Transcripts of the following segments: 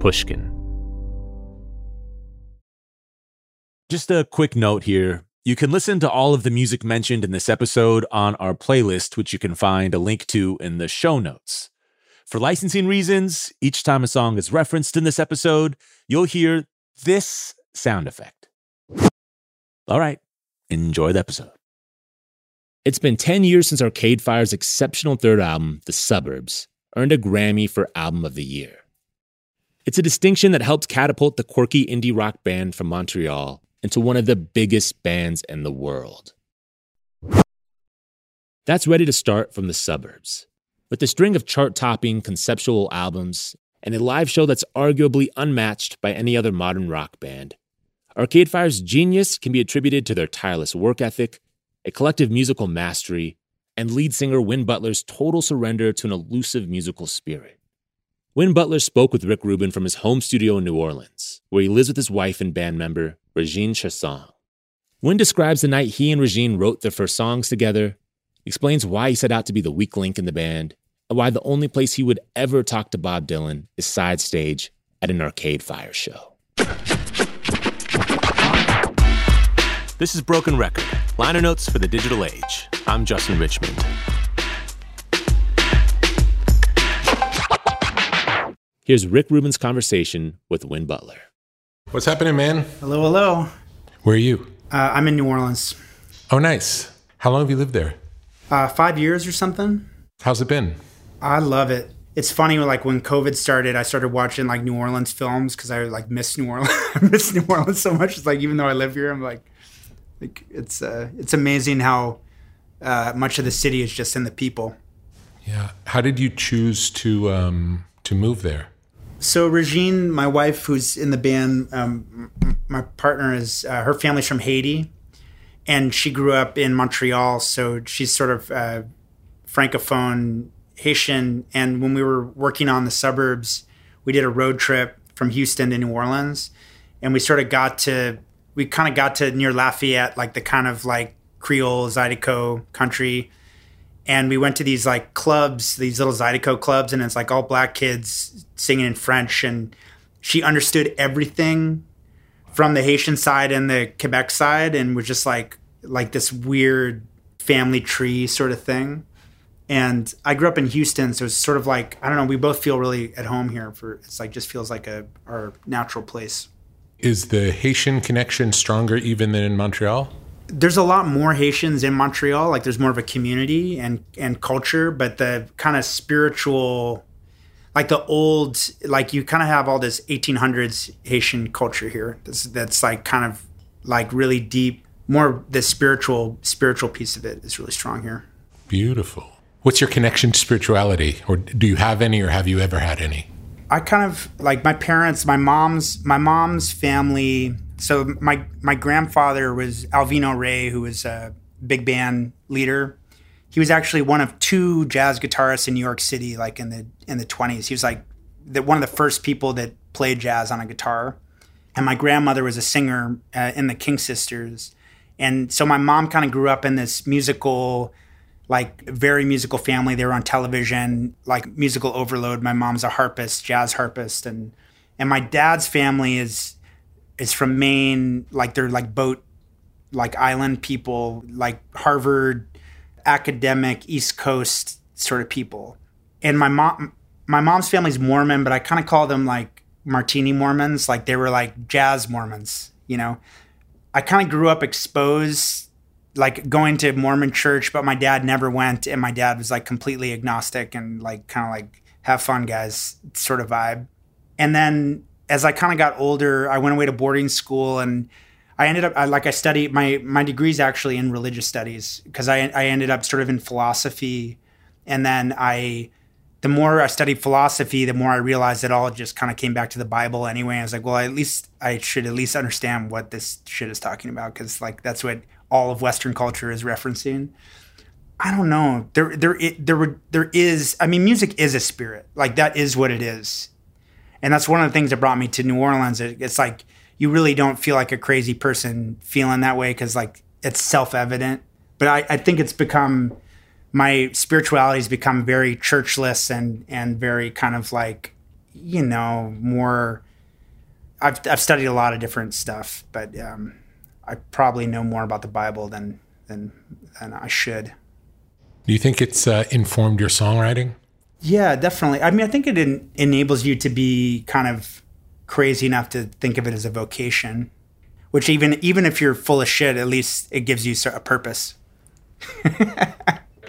Pushkin. Just a quick note here. You can listen to all of the music mentioned in this episode on our playlist, which you can find a link to in the show notes. For licensing reasons, each time a song is referenced in this episode, you'll hear this sound effect. All right, enjoy the episode. It's been 10 years since Arcade Fire's exceptional third album, The Suburbs, earned a Grammy for Album of the Year. It's a distinction that helped catapult the quirky indie rock band from Montreal into one of the biggest bands in the world. That's ready to start from the suburbs. With a string of chart topping conceptual albums and a live show that's arguably unmatched by any other modern rock band, Arcade Fire's genius can be attributed to their tireless work ethic, a collective musical mastery, and lead singer Win Butler's total surrender to an elusive musical spirit. Win Butler spoke with Rick Rubin from his home studio in New Orleans, where he lives with his wife and band member, Regine Chassagne. Win describes the night he and Regine wrote their first songs together, explains why he set out to be the weak link in the band, and why the only place he would ever talk to Bob Dylan is side stage at an Arcade Fire show. This is Broken Record, liner notes for the digital age. I'm Justin Richmond. Here's Rick Rubin's conversation with Win Butler. What's happening, man? Hello, hello. Where are you? Uh, I'm in New Orleans. Oh, nice. How long have you lived there? Uh, five years or something. How's it been? I love it. It's funny, like when COVID started, I started watching like New Orleans films because I like miss New Orleans. I miss New Orleans so much. It's like even though I live here, I'm like, like it's uh, it's amazing how uh, much of the city is just in the people. Yeah. How did you choose to um, to move there? So Regine, my wife, who's in the band, um, my partner is uh, her family's from Haiti, and she grew up in Montreal. So she's sort of uh, francophone Haitian. And when we were working on the suburbs, we did a road trip from Houston to New Orleans, and we sort of got to we kind of got to near Lafayette, like the kind of like Creole Zydeco country and we went to these like clubs, these little Zydeco clubs, and it's like all black kids singing in French, and she understood everything from the Haitian side and the Quebec side, and was just like like this weird family tree sort of thing. And I grew up in Houston, so it's sort of like I don't know. We both feel really at home here. For it's like just feels like a our natural place. Is the Haitian connection stronger even than in Montreal? There's a lot more Haitians in Montreal. Like there's more of a community and and culture, but the kind of spiritual, like the old, like you kind of have all this 1800s Haitian culture here. That's that's like kind of like really deep. More the spiritual spiritual piece of it is really strong here. Beautiful. What's your connection to spirituality, or do you have any, or have you ever had any? I kind of like my parents, my mom's my mom's family. So my my grandfather was Alvino Rey, who was a big band leader. He was actually one of two jazz guitarists in New York City, like in the in the twenties. He was like the, one of the first people that played jazz on a guitar. And my grandmother was a singer uh, in the King Sisters, and so my mom kind of grew up in this musical like very musical family. They were on television, like musical overload. My mom's a harpist, jazz harpist, and and my dad's family is is from Maine. Like they're like boat, like island people, like Harvard academic East Coast sort of people. And my mom, my mom's family's Mormon, but I kind of call them like martini Mormons. Like they were like jazz Mormons, you know. I kind of grew up exposed like going to Mormon church, but my dad never went, and my dad was like completely agnostic and like kind of like have fun, guys, sort of vibe. And then as I kind of got older, I went away to boarding school, and I ended up I, like I studied my my degrees actually in religious studies because I I ended up sort of in philosophy, and then I. The more I studied philosophy, the more I realized it all just kind of came back to the Bible anyway. I was like, well, at least I should at least understand what this shit is talking about because like that's what all of Western culture is referencing. I don't know. There, there, it, there, there is. I mean, music is a spirit. Like that is what it is, and that's one of the things that brought me to New Orleans. It's like you really don't feel like a crazy person feeling that way because like it's self evident. But I, I think it's become my spirituality has become very churchless and and very kind of like you know more. I've I've studied a lot of different stuff, but um, I probably know more about the Bible than than than I should. Do you think it's uh, informed your songwriting? Yeah, definitely. I mean, I think it en- enables you to be kind of crazy enough to think of it as a vocation, which even even if you're full of shit, at least it gives you a purpose.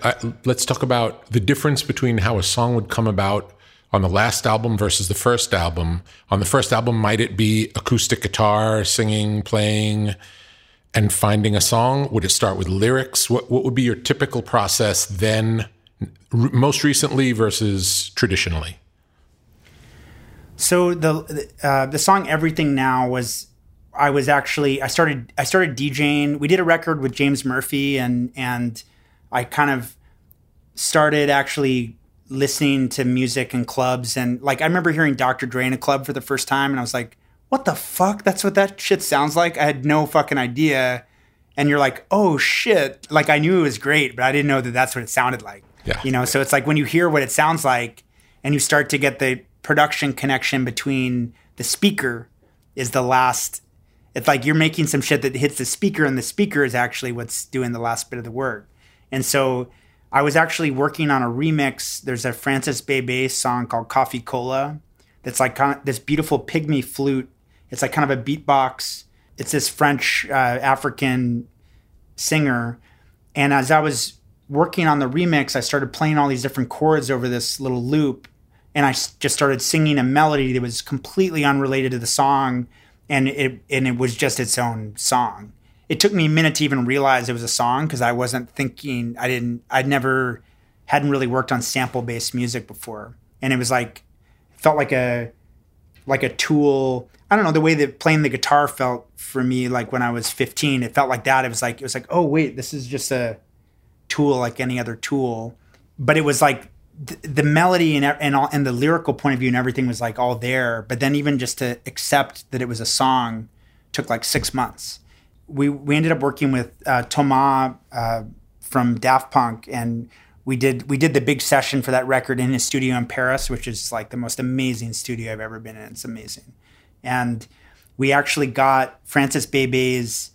uh, let's talk about the difference between how a song would come about on the last album versus the first album. On the first album, might it be acoustic guitar, singing, playing? and finding a song? Would it start with lyrics? What what would be your typical process then, most recently versus traditionally? So the uh, the song "Everything Now" was I was actually I started I started DJing. We did a record with James Murphy and and I kind of started actually listening to music in clubs and like I remember hearing Dr. Dre in a club for the first time and I was like what the fuck? That's what that shit sounds like. I had no fucking idea. And you're like, oh shit. Like I knew it was great, but I didn't know that that's what it sounded like. Yeah. You know, so it's like when you hear what it sounds like and you start to get the production connection between the speaker is the last it's like you're making some shit that hits the speaker and the speaker is actually what's doing the last bit of the work. And so I was actually working on a remix. There's a Francis Bebey song called Coffee Cola that's like kind of this beautiful pygmy flute it's like kind of a beatbox. It's this French uh, African singer. And as I was working on the remix, I started playing all these different chords over this little loop. And I just started singing a melody that was completely unrelated to the song. And it, and it was just its own song. It took me a minute to even realize it was a song because I wasn't thinking, I didn't, I'd never, hadn't really worked on sample based music before. And it was like, felt like a, like a tool I don't know the way that playing the guitar felt for me. Like when I was 15, it felt like that. It was like it was like, oh wait, this is just a tool like any other tool. But it was like th- the melody and and all, and the lyrical point of view and everything was like all there. But then even just to accept that it was a song took like six months. We we ended up working with uh, Thomas uh, from Daft Punk and we did we did the big session for that record in his studio in Paris, which is like the most amazing studio I've ever been in. It's amazing and we actually got Francis Bebey's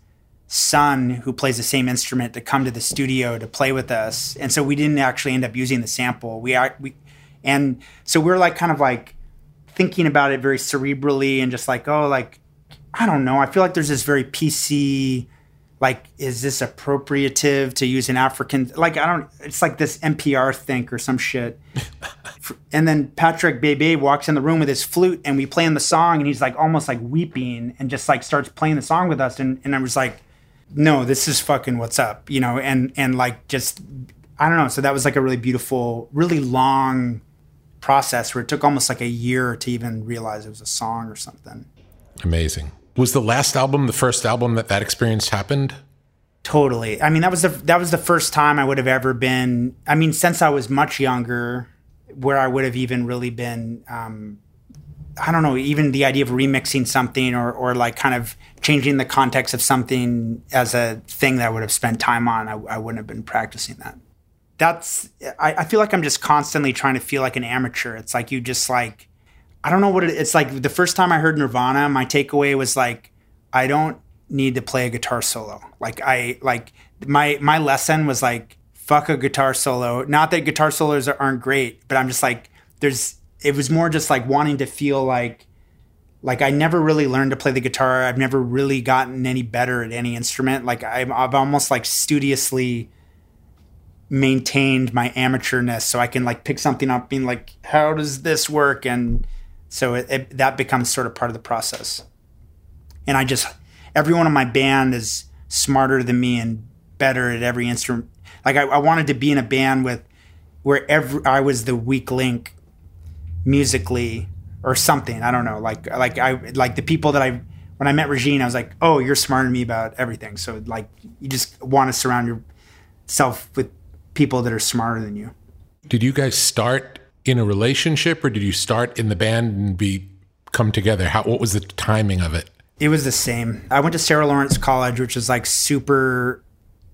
son, who plays the same instrument, to come to the studio to play with us. And so we didn't actually end up using the sample. We are we, and so we're like kind of like thinking about it very cerebrally and just like oh like I don't know. I feel like there's this very PC like is this appropriative to use an african like i don't it's like this npr think or some shit and then patrick bebey walks in the room with his flute and we play in the song and he's like almost like weeping and just like starts playing the song with us and, and i was like no this is fucking what's up you know and and like just i don't know so that was like a really beautiful really long process where it took almost like a year to even realize it was a song or something Amazing. Was the last album the first album that that experience happened? Totally. I mean, that was the that was the first time I would have ever been. I mean, since I was much younger, where I would have even really been. Um, I don't know, even the idea of remixing something or or like kind of changing the context of something as a thing that I would have spent time on. I, I wouldn't have been practicing that. That's. I, I feel like I'm just constantly trying to feel like an amateur. It's like you just like I don't know what it, it's like. The first time I heard Nirvana, my takeaway was like, I don't need to play a guitar solo. Like I like my my lesson was like, fuck a guitar solo. Not that guitar solos aren't great, but I'm just like, there's. It was more just like wanting to feel like, like I never really learned to play the guitar. I've never really gotten any better at any instrument. Like I've, I've almost like studiously maintained my amateurness so I can like pick something up being like how does this work and so it, it, that becomes sort of part of the process. And I just, everyone in my band is smarter than me and better at every instrument. Like I, I wanted to be in a band with where every, I was the weak link musically or something. I don't know. Like, like I, like the people that I, when I met Regine, I was like, oh, you're smarter than me about everything. So like, you just want to surround yourself with people that are smarter than you. Did you guys start in a relationship or did you start in the band and be come together? How what was the timing of it? It was the same. I went to Sarah Lawrence College, which is like super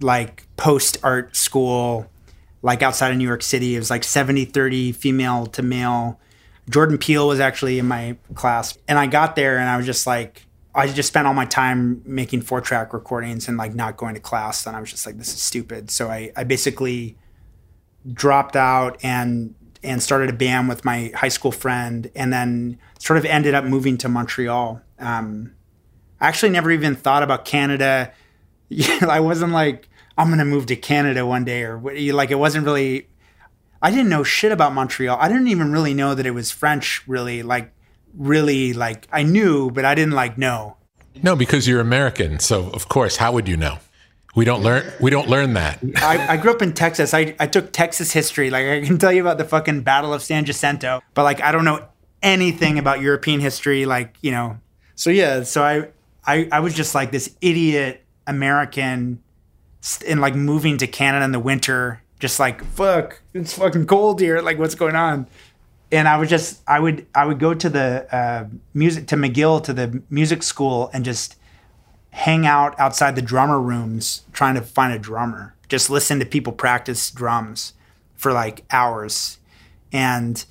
like post art school, like outside of New York City. It was like 70 30 female to male. Jordan Peele was actually in my class. And I got there and I was just like, I just spent all my time making four track recordings and like not going to class. And I was just like, this is stupid. So I, I basically dropped out and and started a band with my high school friend, and then sort of ended up moving to Montreal. Um, I actually never even thought about Canada. I wasn't like I'm gonna move to Canada one day, or like it wasn't really. I didn't know shit about Montreal. I didn't even really know that it was French. Really, like, really, like I knew, but I didn't like know. No, because you're American, so of course, how would you know? We don't learn. We don't learn that. I, I, grew up in Texas. I, I took Texas history. Like I can tell you about the fucking Battle of San Jacinto, but like I don't know anything about European history. Like you know. So yeah. So I I, I was just like this idiot American, and like moving to Canada in the winter. Just like fuck, it's fucking cold here. Like what's going on? And I would just I would I would go to the uh, music to McGill to the music school and just hang out outside the drummer rooms trying to find a drummer. Just listen to people practice drums for like hours. And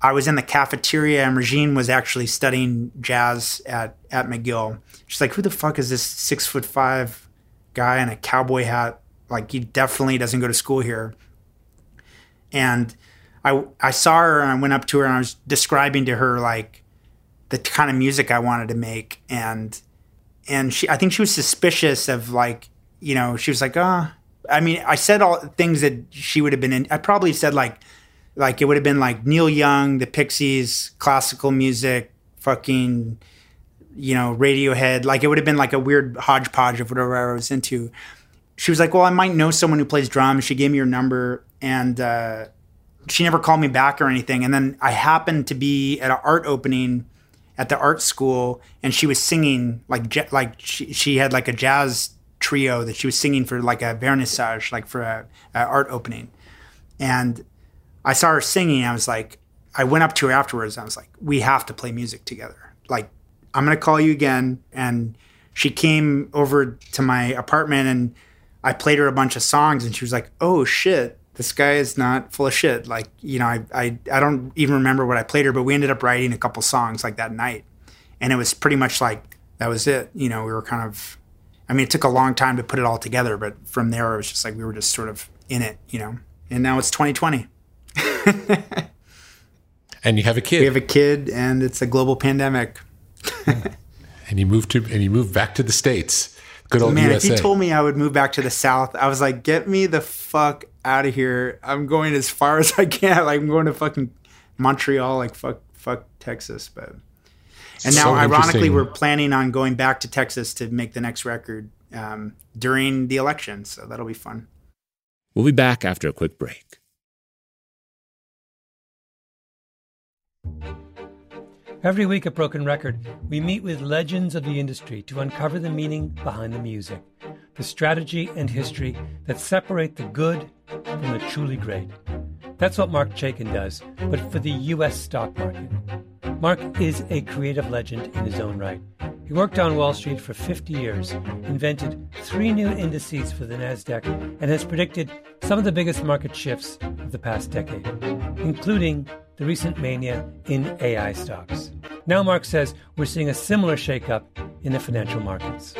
I was in the cafeteria and Regine was actually studying jazz at, at McGill. She's like, who the fuck is this six foot five guy in a cowboy hat? Like he definitely doesn't go to school here. And I, I saw her and I went up to her and I was describing to her like the kind of music I wanted to make. And and she I think she was suspicious of like you know she was like ah oh. I mean I said all things that she would have been in I probably said like like it would have been like Neil Young the Pixies classical music fucking you know Radiohead like it would have been like a weird hodgepodge of whatever I was into she was like well I might know someone who plays drums. She gave me your number and uh, she never called me back or anything. And then I happened to be at an art opening at the art school and she was singing like like she, she had like a jazz trio that she was singing for like a vernissage like for a, a art opening. And i saw her singing i was like i went up to her afterwards i was like we have to play music together. Like i'm to call you again. And she came over to my apartment and i played her a bunch of songs and she was like oh shit this guy is not full of shit. Like, you know, I, I, I don't even remember what I played her, but we ended up writing a couple songs like that night. And it was pretty much like, that was it. You know, we were kind of, I mean, it took a long time to put it all together, but from there, it was just like we were just sort of in it, you know. And now it's 2020. and you have a kid. We have a kid, and it's a global pandemic. and you moved to, and you moved back to the states. Good old Man, USA. if he told me I would move back to the South, I was like, get me the fuck out of here. I'm going as far as I can. Like I'm going to fucking Montreal, like fuck fuck Texas. But and now So ironically we're planning on going back to Texas to make the next record um, during the election. So that'll be fun. We'll be back after a quick break. Every week at Broken Record, we meet with legends of the industry to uncover the meaning behind the music, the strategy and history that separate the good from the truly great. That's what Mark Chaikin does, but for the U.S. stock market. Mark is a creative legend in his own right. He worked on Wall Street for 50 years, invented three new indices for the NASDAQ, and has predicted some of the biggest market shifts of the past decade, including the recent mania in AI stocks. Now, Mark says we're seeing a similar shakeup in the financial markets.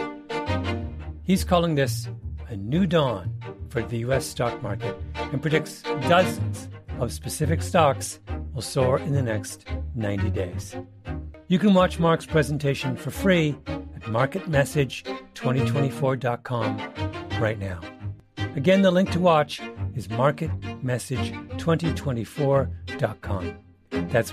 He's calling this a new dawn for the U.S. stock market and predicts dozens of specific stocks will soar in the next 90 days. You can watch Mark's presentation for free at marketmessage2024.com right now. Again, the link to watch is marketmessage2024.com. That's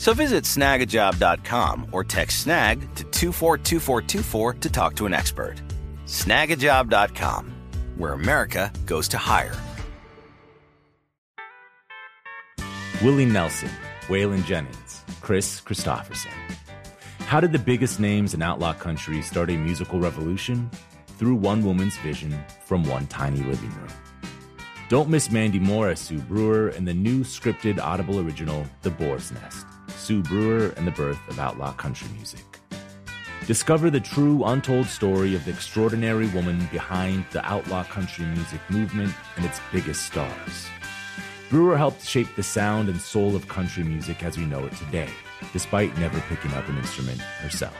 So visit snagajob.com or text snag to 242424 to talk to an expert. Snagajob.com, where America goes to hire. Willie Nelson, Waylon Jennings, Kris Kristofferson. How did the biggest names in outlaw country start a musical revolution? Through one woman's vision from one tiny living room. Don't miss Mandy Moore as Sue Brewer in the new scripted Audible original, The Boar's Nest Sue Brewer and the Birth of Outlaw Country Music. Discover the true, untold story of the extraordinary woman behind the outlaw country music movement and its biggest stars. Brewer helped shape the sound and soul of country music as we know it today, despite never picking up an instrument herself.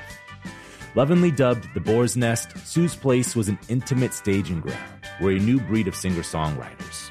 Lovingly dubbed the Boar's Nest, Sue's Place was an intimate staging ground where a new breed of singer songwriters,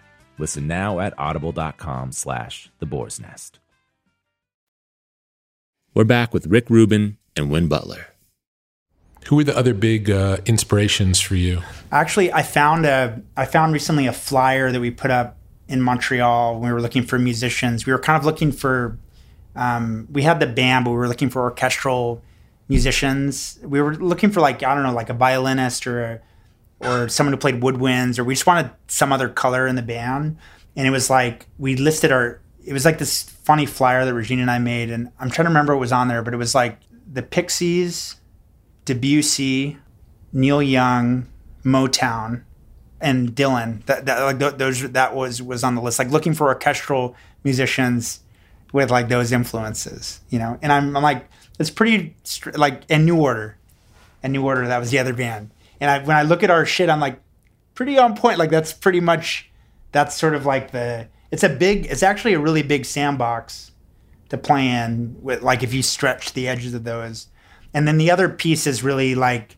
Listen now at audible.com slash the boar's nest. We're back with Rick Rubin and Win Butler. Who were the other big uh, inspirations for you? Actually, I found a I found recently a flyer that we put up in Montreal. when We were looking for musicians. We were kind of looking for. Um, we had the band, but we were looking for orchestral musicians. We were looking for like I don't know, like a violinist or a, or someone who played woodwinds, or we just wanted some other color in the band. And it was like we listed our. It was like this funny flyer that Regina and I made, and I'm trying to remember what was on there, but it was like the Pixies, Debussy, Neil Young, Motown, and Dylan. That, that like th- those that was was on the list. Like looking for orchestral musicians with like those influences, you know. And I'm, I'm like, it's pretty str- like and New Order, and New Order that was the other band. And I when I look at our shit, I'm like, pretty on point. Like that's pretty much that's sort of like the it's a big it's actually a really big sandbox to play in with like if you stretch the edges of those. And then the other piece is really like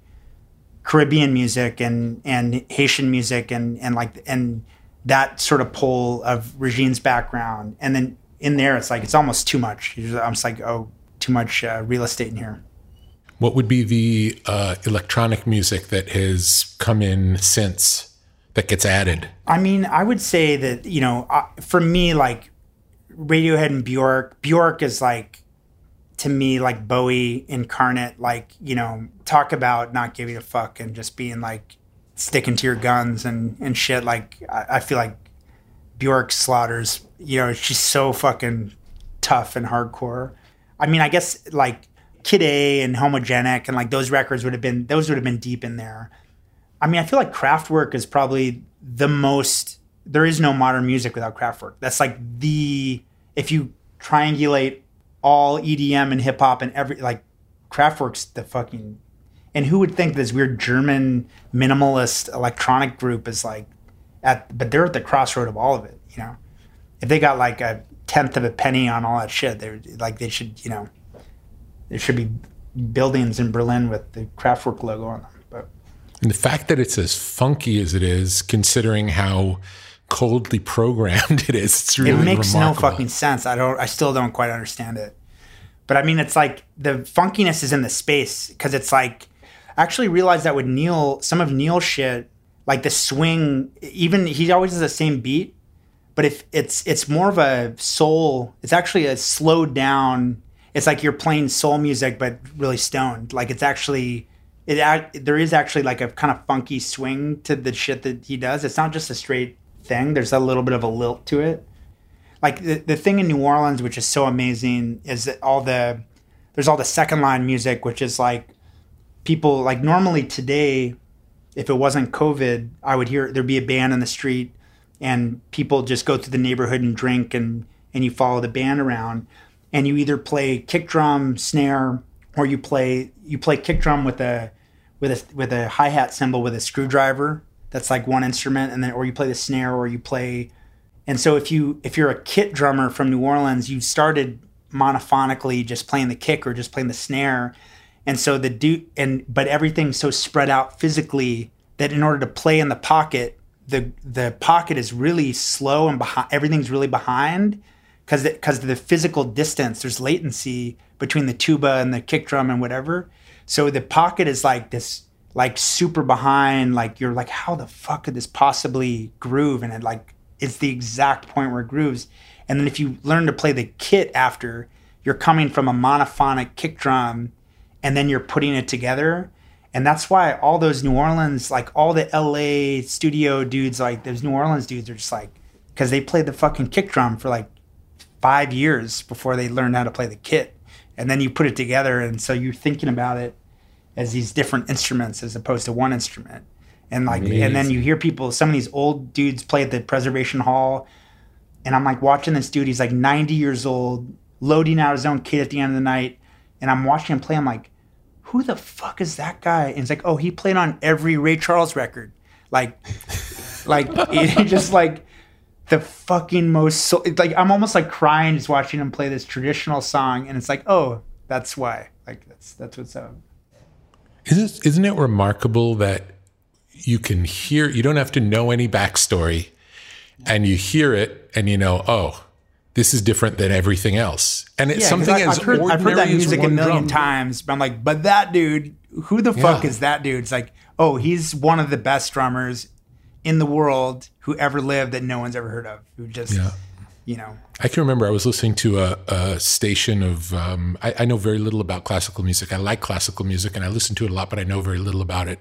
Caribbean music and and Haitian music and and like and that sort of pull of Regine's background and then in there, it's like it's almost too much. I'm just like, oh, too much uh, real estate in here. What would be the uh, electronic music that has come in since that gets added? I mean, I would say that you know, uh, for me, like Radiohead and Bjork. Bjork is like to me like Bowie incarnate. Like you know, talk about not giving a fuck and just being like sticking to your guns and and shit. Like I, I feel like Bjork slaughters. You know, she's so fucking tough and hardcore. I mean, I guess like Kid A and Homogenic and like those records would have been those would have been deep in there. I mean, I feel like Kraftwerk is probably the most. There is no modern music without Kraftwerk. That's like the if you triangulate all EDM and hip hop and every like Kraftwerk's the fucking. And who would think this weird German minimalist electronic group is like at, but they're at the crossroad of all of it. You know, if they got like a tenth of a penny on all that shit, they're like they should, you know, there should be buildings in Berlin with the Kraftwerk logo on them. But and the fact that it's as funky as it is, considering how coldly programmed it is, it's really it makes remarkable. no fucking sense. I don't. I still don't quite understand it. But I mean, it's like the funkiness is in the space because it's like. I actually realized that with Neil, some of Neil's shit, like the swing, even he always has the same beat, but if it's it's more of a soul, it's actually a slowed down it's like you're playing soul music but really stoned. Like it's actually it there is actually like a kind of funky swing to the shit that he does. It's not just a straight thing. There's a little bit of a lilt to it. Like the the thing in New Orleans, which is so amazing, is that all the there's all the second line music, which is like people like normally today, if it wasn't COVID, I would hear there'd be a band in the street and people just go through the neighborhood and drink and and you follow the band around and you either play kick drum, snare, or you play you play kick drum with a with a with a hi hat cymbal with a screwdriver. That's like one instrument, and then or you play the snare, or you play. And so if you if you're a kit drummer from New Orleans, you started monophonically just playing the kick or just playing the snare, and so the do and but everything's so spread out physically that in order to play in the pocket, the the pocket is really slow and behind. Everything's really behind because because the, the physical distance there's latency between the tuba and the kick drum and whatever. So the pocket is like this like super behind like you're like how the fuck could this possibly groove? And it like it's the exact point where it grooves. And then if you learn to play the kit after you're coming from a monophonic kick drum and then you're putting it together. And that's why all those new orleans like all the la studio dudes like those new orleans dudes are just like because they played the fucking kick drum for like five years before they learned how to play the kit. And then you put it together. And so you're thinking about it as these different instruments as opposed to one instrument. And like, Amazing. and then you hear people, some of these old dudes play at the preservation hall. And I'm like watching this dude, he's like 90 years old, loading out his own kit at the end of the night. And I'm watching him play. I'm like, who the fuck is that guy? And it's like, oh, he played on every Ray Charles record. Like, like, it just like, the fucking most so, like I'm almost like crying just watching him play this traditional song, and it's like, oh, that's why. Like that's that's what's up. Isn't isn't it remarkable that you can hear? You don't have to know any backstory, and you hear it, and you know, oh, this is different than everything else. And it's yeah, something I, as I've heard, I've heard that music a million drum. times, but I'm like, but that dude, who the fuck yeah. is that dude? It's like, oh, he's one of the best drummers in the world who ever lived that no one's ever heard of. Who just, yeah. you know. I can remember I was listening to a, a station of. Um, I, I, know very little about classical music. I like classical music and I listen to it a lot, but I know very little about it.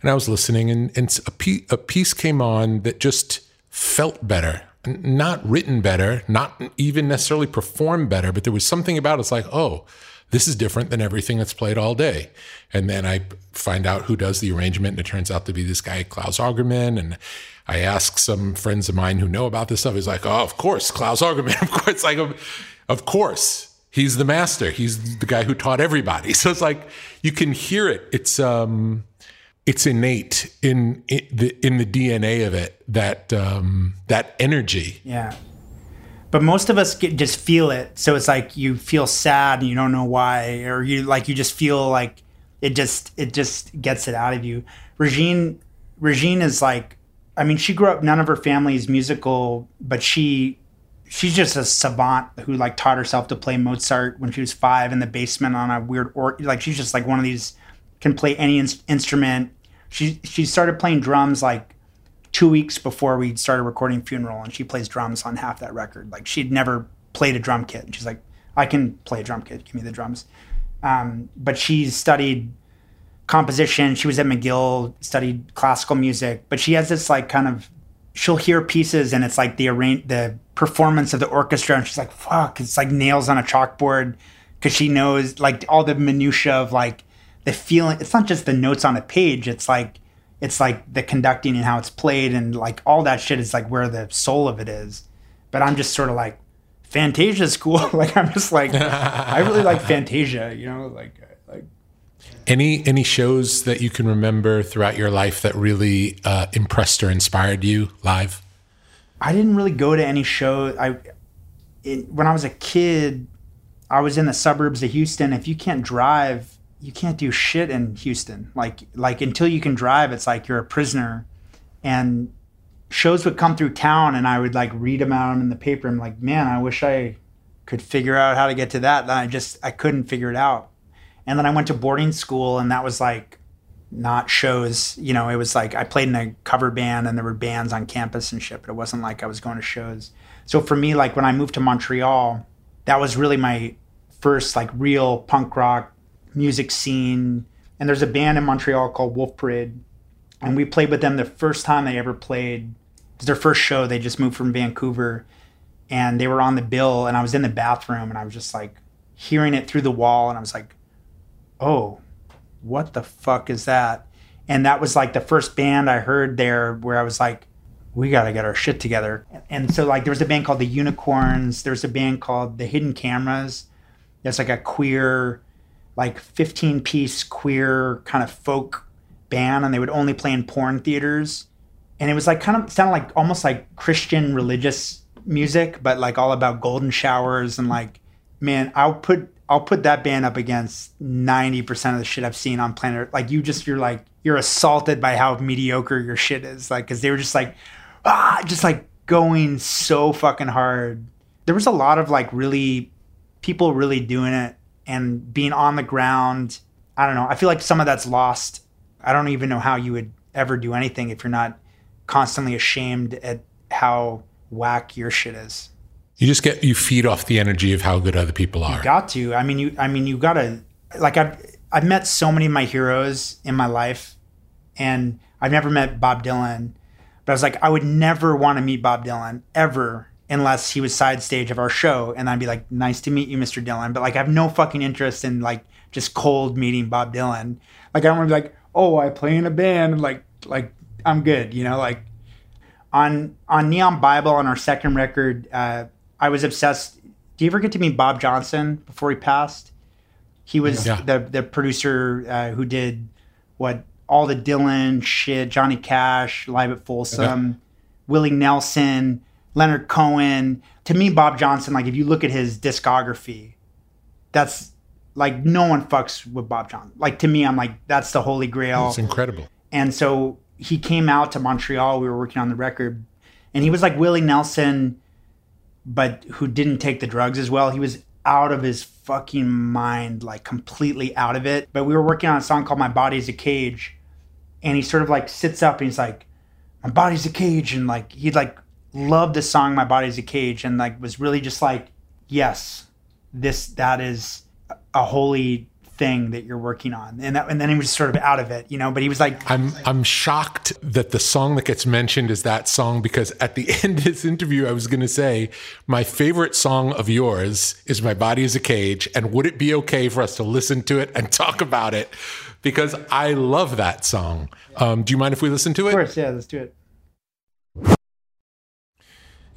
And I was listening, and, and a, piece, a piece came on that just felt better. Not written better, not even necessarily performed better, but there was something about it. It's like, oh, this is different than everything that's played all day. And then I find out who does the arrangement, and it turns out to be this guy, Claus Ogerman. And I ask some friends of mine who know about this stuff. He's like, oh, of course, Claus Ogerman. Of course, like, of course. He's the master. He's the guy who taught everybody. So it's like you can hear it. It's um, it's innate in, in the in the DNA of it that um, that energy. Yeah but most of us get, just feel it so it's like you feel sad and you don't know why or you like you just feel like it just it just gets it out of you regine regine is like i mean she grew up none of her family is musical but she she's just a savant who like taught herself to play Mozart when she was five in the basement on a weird or like she's just like one of these can play any in- instrument. She she started playing drums like two weeks before we started recording Funeral, and she plays drums on half that record. Like she'd never played a drum kit, and she's like, I can play a drum kit. Give me the drums. Um, but she studied composition. She was at McGill, studied classical music, but she has this like kind of she'll hear pieces and it's like the arrange the performance of the orchestra and she's like fuck it's like nails on a chalkboard because she knows like all the minutia of like the feeling it's not just the notes on a page it's like it's like the conducting and how it's played and like all that shit is like where the soul of it is but i'm just sort of like fantasia's cool like i'm just like i really like fantasia you know like like Any any shows that you can remember throughout your life that really uh, impressed or inspired you live? I didn't really go to any show. I it, when I was a kid, I was in the suburbs of Houston. If you can't drive, you can't do shit in Houston. Like like until you can drive, it's like you're a prisoner. And shows would come through town, and I would like read about them in the paper. I'm like, man, I wish I could figure out how to get to that. And I just I couldn't figure it out. And then I went to boarding school, and that was like not shows. You know, it was like I played in a cover band and there were bands on campus and shit, but it wasn't like I was going to shows. So for me, like when I moved to Montreal, that was really my first like real punk rock music scene. And there's a band in Montreal called Wolf Parade. And we played with them the first time they ever played. It was their first show. They just moved from Vancouver and they were on the bill. And I was in the bathroom and I was just like hearing it through the wall. And I was like, oh, what the fuck is that? And that was like the first band I heard there where I was like, we got to get our shit together. And so, like, there was a band called the Unicorns. There's a band called the Hidden Cameras. That's like a queer, like 15 piece queer kind of folk band, and they would only play in porn theaters. And it was like kind of sounded like almost like Christian religious music, but like all about golden showers and like, man, I'll put I'll put that band up against 90% of the shit I've seen on planet Earth. Like you just you're like you're assaulted by how mediocre your shit is. Like cuz they were just like ah just like going so fucking hard. There was a lot of like really people really doing it and being on the ground. I don't know. I feel like some of that's lost. I don't even know how you would ever do anything if you're not constantly ashamed at how whack your shit is. You just get you feed off the energy of how good other people are. got to. I mean, you. I mean, you gotta. Like I've I've met so many of my heroes in my life, and I've never met Bob Dylan, but I was like, I would never want to meet Bob Dylan ever unless he was side stage of our show, and I'd be like, nice to meet you, Mr. Dylan. But like, I have no fucking interest in like just cold meeting Bob Dylan. Like, I don't want to be like, oh, I play in a band, like like I'm good, you know, like on on Neon Bible on our second record. Uh, I was obsessed. Do you ever get to meet Bob Johnston before he passed? He was Yeah. the the producer uh, who did what all the Dylan shit, Johnny Cash, Live at Folsom, Willie Nelson, Leonard Cohen. To me, Bob Johnston, like if you look at his discography, that's like no one fucks with Bob Johnston. Like to me, I'm like that's the holy grail. It's incredible. And so he came out to Montreal. We were working on the record, and he was like Willie Nelson, but who didn't take the drugs as well. He was out of his fucking mind, like completely out of it. But we were working on a song called "My Body's a Cage," and he sort of like sits up and he's like, "My body's a cage," and like he like loved the song "My Body's a Cage," and like was really just like, "Yes, this that is a holy." thing that you're working on and that and then he was sort of out of it you know but he was like I'm I'm shocked that the song that gets mentioned is that song because at the end of this interview I was going to say my favorite song of yours is My Body is a Cage and would it be okay for us to listen to it and talk about it because I love that song. Um, do you mind if we listen to it Of course, yeah, let's do it.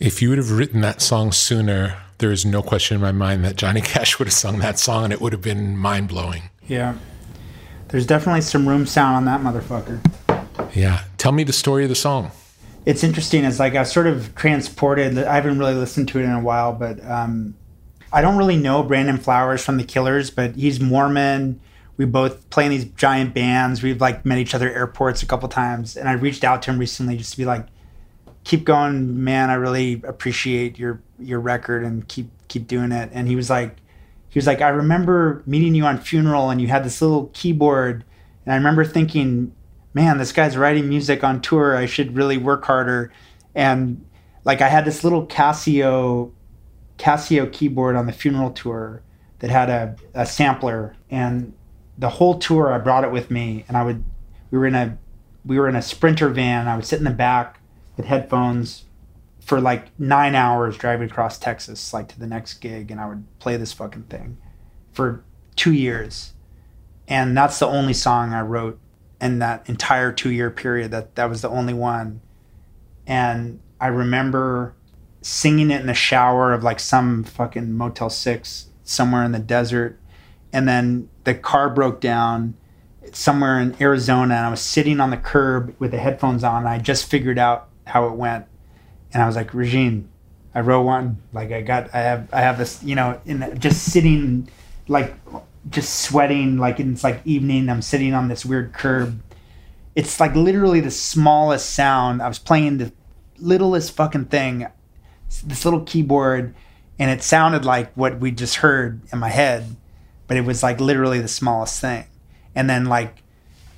If you would have written that song sooner, there is no question in my mind that Johnny Cash would have sung that song and it would have been mind blowing. Yeah. There's definitely some room sound on that motherfucker. Yeah. Tell me the story of the song. It's interesting. It's like I sort of transported. I haven't really listened to it in a while, but um, I don't really know Brandon Flowers from the Killers, but he's Mormon. We both play in these giant bands. We've like met each other at airports a couple times, and I reached out to him recently just to be like, keep going, man. I really appreciate your your record and keep keep doing it." And he was like, he was like, "I remember meeting you on Funeral, and you had this little keyboard, and I remember thinking." Man, this guy's writing music on tour. I should really work harder. And like I had this little Casio Casio keyboard on the funeral tour that had a, a sampler and the whole tour I brought it with me and I would we were in a we were in a sprinter van I would sit in the back headphones for like nine hours driving across Texas like to the next gig and I would play this fucking thing for two years and that's the only song I wrote in that entire two year period that that was the only one and I remember singing it in the shower of like some fucking Motel 6 somewhere in the desert. And then the car broke down somewhere in Arizona and I was sitting on the curb with the headphones on. And I just figured out how it went. And I was like, Regine, I wrote one. Like I got, I have, I have this, you know, in just sitting, like just sweating, like it's like evening. I'm sitting on this weird curb it's like literally the smallest sound. I was playing the littlest fucking thing, this little keyboard, and it sounded like what we just heard in my head, but it was like literally the smallest thing. And then like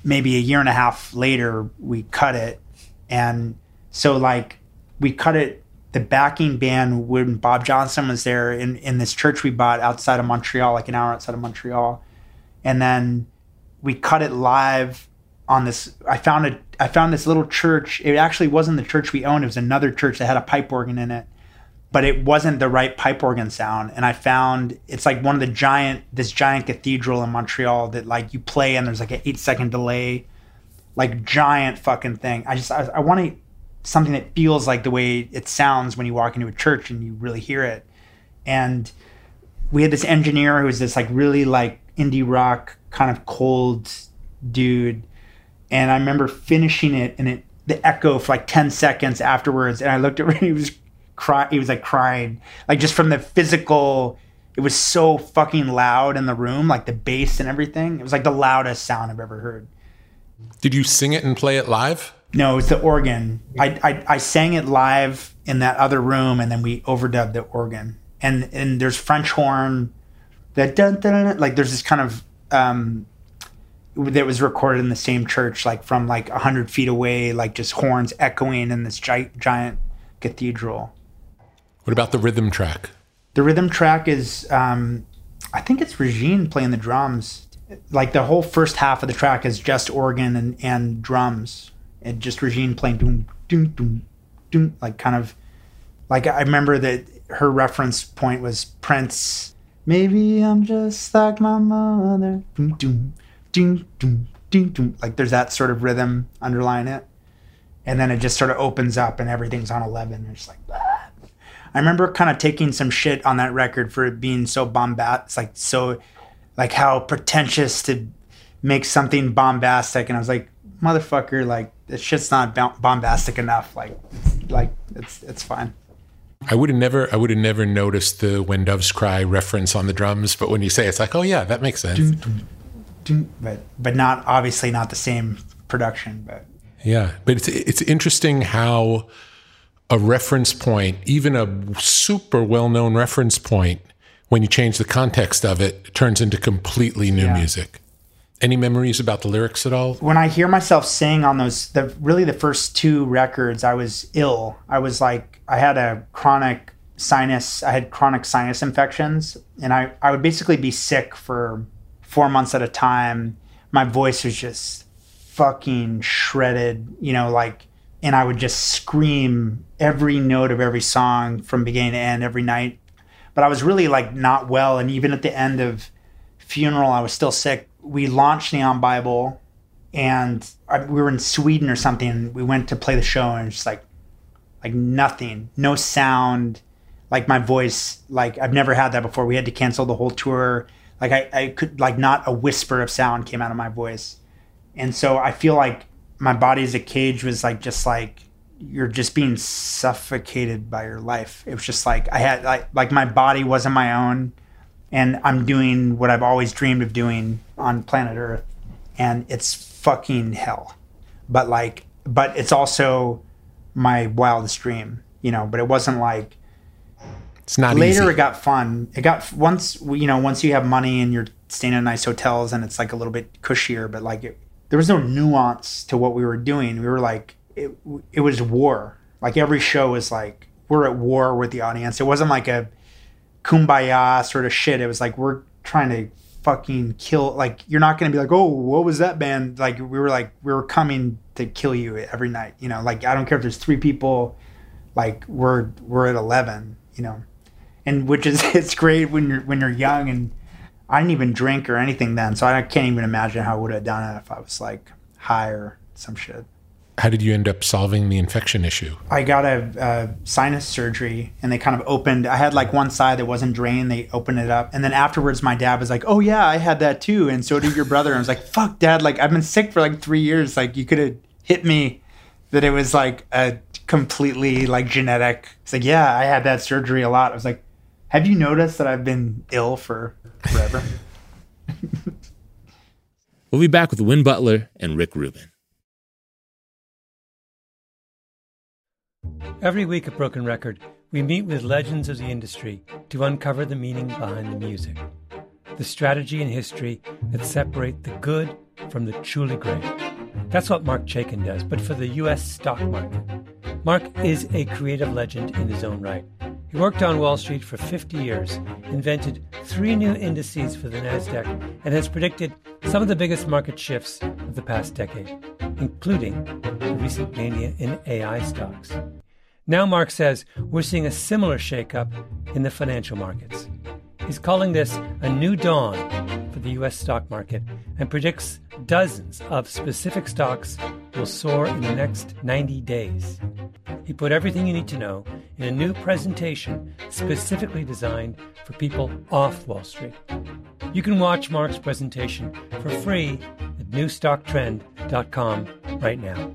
maybe a year and a half later, we cut it, and so like we cut it. The backing band when Bob Johnston was there in in this church we bought outside of Montreal, like an hour outside of Montreal, and then we cut it live on this I found it I found this little church. It actually wasn't the church we owned, it was another church that had a pipe organ in it. But it wasn't the right pipe organ sound. And I found it's like one of the giant this giant cathedral in Montreal that like you play and there's like an eight second delay. Like giant fucking thing. I just I, I want to something that feels like the way it sounds when you walk into a church and you really hear it. And we had this engineer who was this like really like indie rock kind of cold dude. And I remember finishing it and it the echo for like 10 seconds afterwards. And I looked at him and he was crying he was like crying. Like just from the physical it was so fucking loud in the room like the bass and everything. It was like the loudest sound I've ever heard. Did you sing it and play it live no it's the organ I, I I sang it live in that other room and then we overdubbed the organ and and there's French horn that dun, dun, dun, like there's this kind of um that was recorded in the same church, like from like a hundred feet away, like just horns echoing in this gi- giant cathedral. What about the rhythm track? The rhythm track is, um, I think it's Regine playing the drums. Like the whole first half of the track is just organ and, and drums, and just Regine playing doom doom doom doom, like kind of like I remember that her reference point was Prince. Maybe I'm just like my mother. Doom doom ding, ding, ding, ding. Like there's that sort of rhythm underlying it. And then it just sort of opens up and everything's on 11. And It's like, ah. I remember kind of taking some shit on that record for it being so bombastic. It's like so, like how pretentious to make something bombastic. And I was like, motherfucker, like this shit's not bombastic enough. Like, like it's it's fine. I would have never, I would have never noticed the "When Doves Cry" reference on the drums, but when you say it, it's like, oh yeah, that makes sense but but not obviously not the same production. But yeah, but it's it's interesting how a reference point, even a super well known reference point, when you change the context of it, turns into completely new yeah. music. Any memories about the lyrics at all? When I hear myself sing on those, the really the first two records, I was ill. I was like, I had a chronic sinus. I had chronic sinus infections, and I I would basically be sick for four months at a time. My voice was just fucking shredded, you know, like, and I would just scream every note of every song from beginning to end every night. But I was really like not well. And even at the end of Funeral, I was still sick. We launched Neon Bible and uh, we were in Sweden or something. We went to play the show and it's like, like nothing, no sound, like my voice, like I've never had that before. We had to cancel the whole tour like I, I could like not a whisper of sound came out of my voice and so i feel like my body as a cage was like just like you're just being suffocated by your life it was just like i had like like my body wasn't my own and i'm doing what i've always dreamed of doing on planet earth and it's fucking hell but like but it's also my wildest dream, you know. But it wasn't like It's not later easy. it got fun. It got once you know once you have money and you're staying in nice hotels and it's like a little bit cushier, but like it, there was no nuance to what we were doing. We were like it, it was war. Like every show was like we're at war with the audience. It wasn't like a kumbaya sort of shit. It was like we're trying to fucking kill. Like you're not going to be like, oh, what was that band? Like we were like we were coming to kill you every night. You know, like I don't care if there's three people. Like we're we're at eleven. You know, and which is it's great when you're when you're young and I didn't even drink or anything then, so I can't even imagine how I would have done it if I was like high or some shit. How did you end up solving the infection issue? I got a, a sinus surgery and they kind of opened. I had like one side that wasn't drained. They opened it up. And then afterwards, my dad was like, Oh, yeah, I had that too. And so did your brother. And I was like, Fuck, dad. Like, I've been sick for like three years. Like, you could have hit me that it was like a completely like genetic. It's like, Yeah, I had that surgery a lot. I was like, Have you noticed that I've been ill for forever? We'll be back with Win Butler and Rick Rubin. Every week at Broken Record, we meet with legends of the industry to uncover the meaning behind the music, the strategy and history that separate the good from the truly great. That's what Marc Chaikin does, but for the U.S. stock market. Marc is a creative legend in his own right. He worked on Wall Street for 50 years, invented three new indices for the NASDAQ, and has predicted some of the biggest market shifts of the past decade, including the recent mania in AI stocks. Now, Marc says we're seeing a similar shakeup in the financial markets. He's calling this a new dawn for the U.S. stock market and predicts dozens of specific stocks will soar in the next 90 days. He put everything you need to know in a new presentation specifically designed for people off Wall Street. You can watch Marc's presentation for free at newstocktrend.com right now.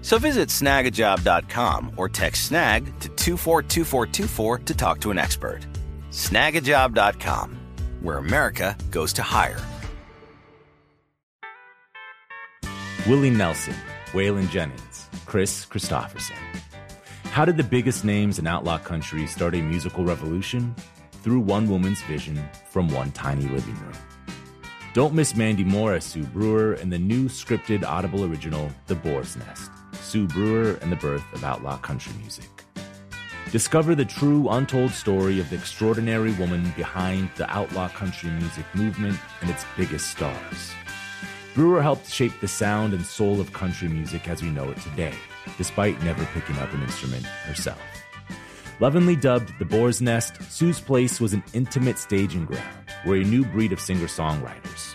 So visit snagajob.com or text snag to 242424 to talk to an expert. Snagajob.com, where America goes to hire. Willie Nelson, Waylon Jennings, Kris Kristofferson. How did the biggest names in outlaw country start a musical revolution? Through one woman's vision from one tiny living room. Don't miss Mandy Moore as Sue Brewer in the new scripted Audible original, The Boar's Nest Sue Brewer and the Birth of Outlaw Country Music. Discover the true, untold story of the extraordinary woman behind the outlaw country music movement and its biggest stars. Brewer helped shape the sound and soul of country music as we know it today, despite never picking up an instrument herself. Lovingly dubbed the Boar's Nest, Sue's Place was an intimate staging ground where a new breed of singer songwriters,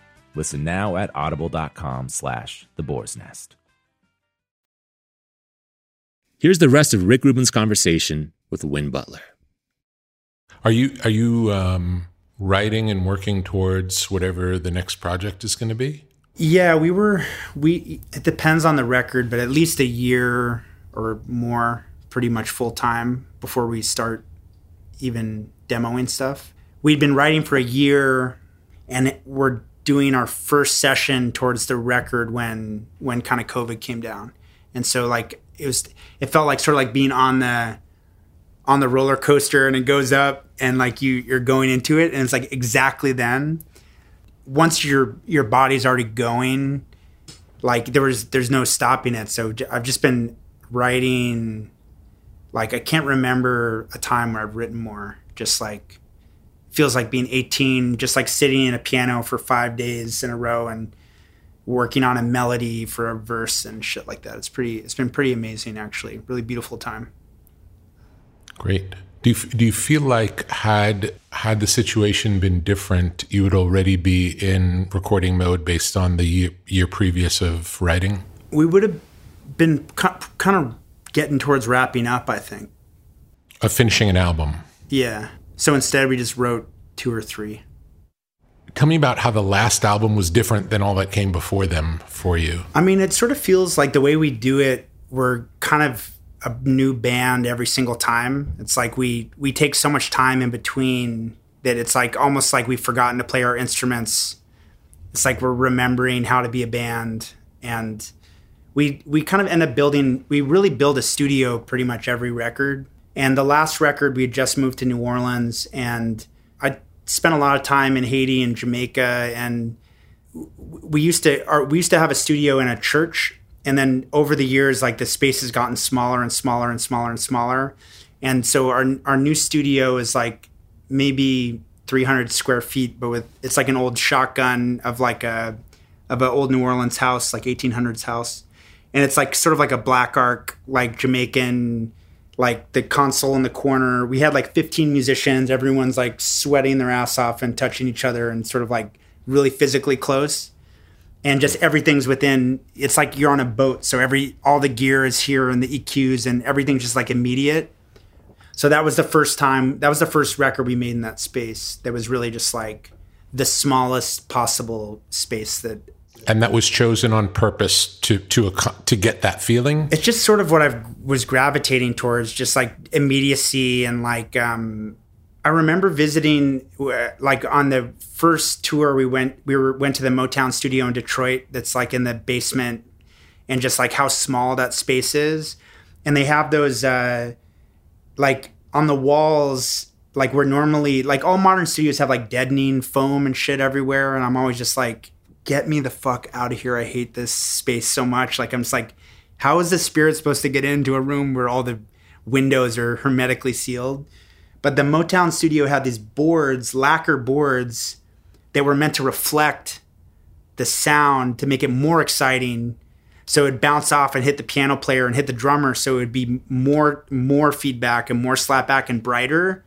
Listen now at audible.com slash the boar's nest. Here's the rest of Rick Rubin's conversation with Win Butler. Are you are you um, writing and working towards whatever the next project is going to be? Yeah, we were we it depends on the record, but at least a year or more pretty much full time before we start even demoing stuff. We'd been writing for a year, and we're doing our first session towards the record when when kind of COVID came down, and so like it was it felt like sort of like being on the on the roller coaster and it goes up and like you you're going into it and it's like exactly then. Once your your body's already going like there was there's no stopping it. So i've just been writing like i can't remember a time where i've written more just like feels like being 18 just like sitting in a piano for five days in a row and working on a melody for a verse and shit like that it's pretty it's been pretty amazing actually really beautiful time Great. Do you, do you feel like had had the situation been different, you would already be in recording mode based on the year, year previous of writing? We would have been kind of getting towards wrapping up, I think. Of finishing an album. Yeah. So instead, we just wrote two or three. Tell me about how the last album was different than all that came before them for you. I mean, it sort of feels like the way we do it, we're kind of a new band every single time. It's like we we take so much time in between that it's like almost like we've forgotten to play our instruments. It's like we're remembering how to be a band and we we kind of end up building we really build a studio pretty much every record. And the last record we had just moved to New Orleans and I spent a lot of time in Haiti and Jamaica and we used to our, we used to have a studio in a church and then over the years like the space has gotten smaller and smaller and smaller and smaller. And so our our new studio is like maybe 300 square feet but with it's like an old shotgun of like a of an old new orleans house like 1800s house. And it's like sort of like a Black Ark like jamaican like the console in the corner. We had like 15 musicians. Everyone's like sweating their ass off and touching each other and sort of like really physically close. And just everything's within it's like you're on a boat. So every all the gear is here and the eqs and everything's just like immediate. So that was the first time that was the first record we made in that space that was really just like the smallest possible space that and that was chosen on purpose to to to get that feeling? It's just sort of what i was gravitating towards just like immediacy and like um I remember visiting like on the first tour we went we were went to the Motown studio in Detroit that's like in the basement and just like how small that space is. And they have those uh like on the walls like where normally like all modern studios have like deadening foam and shit everywhere. And I'm always just like get me the fuck out of here I hate this space so much like I'm just like how is the spirit supposed to get into a room where all the windows are hermetically sealed but the Motown studio had these boards, lacquer boards, that were meant to reflect the sound to make it more exciting. So it'd bounce off and hit the piano player and hit the drummer. So it would be more more feedback and more slapback and brighter.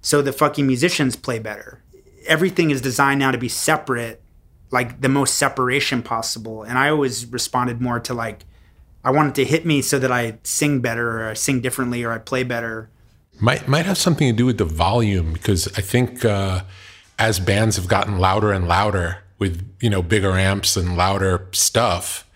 So the fucking musicians play better. Everything is designed now to be separate, like the most separation possible. And I always responded more to like, I wanted to hit me so that I sing better or I sing differently or I play better. Might might have something to do with the volume because I think uh, as bands have gotten louder and louder with you know bigger amps and louder stuff,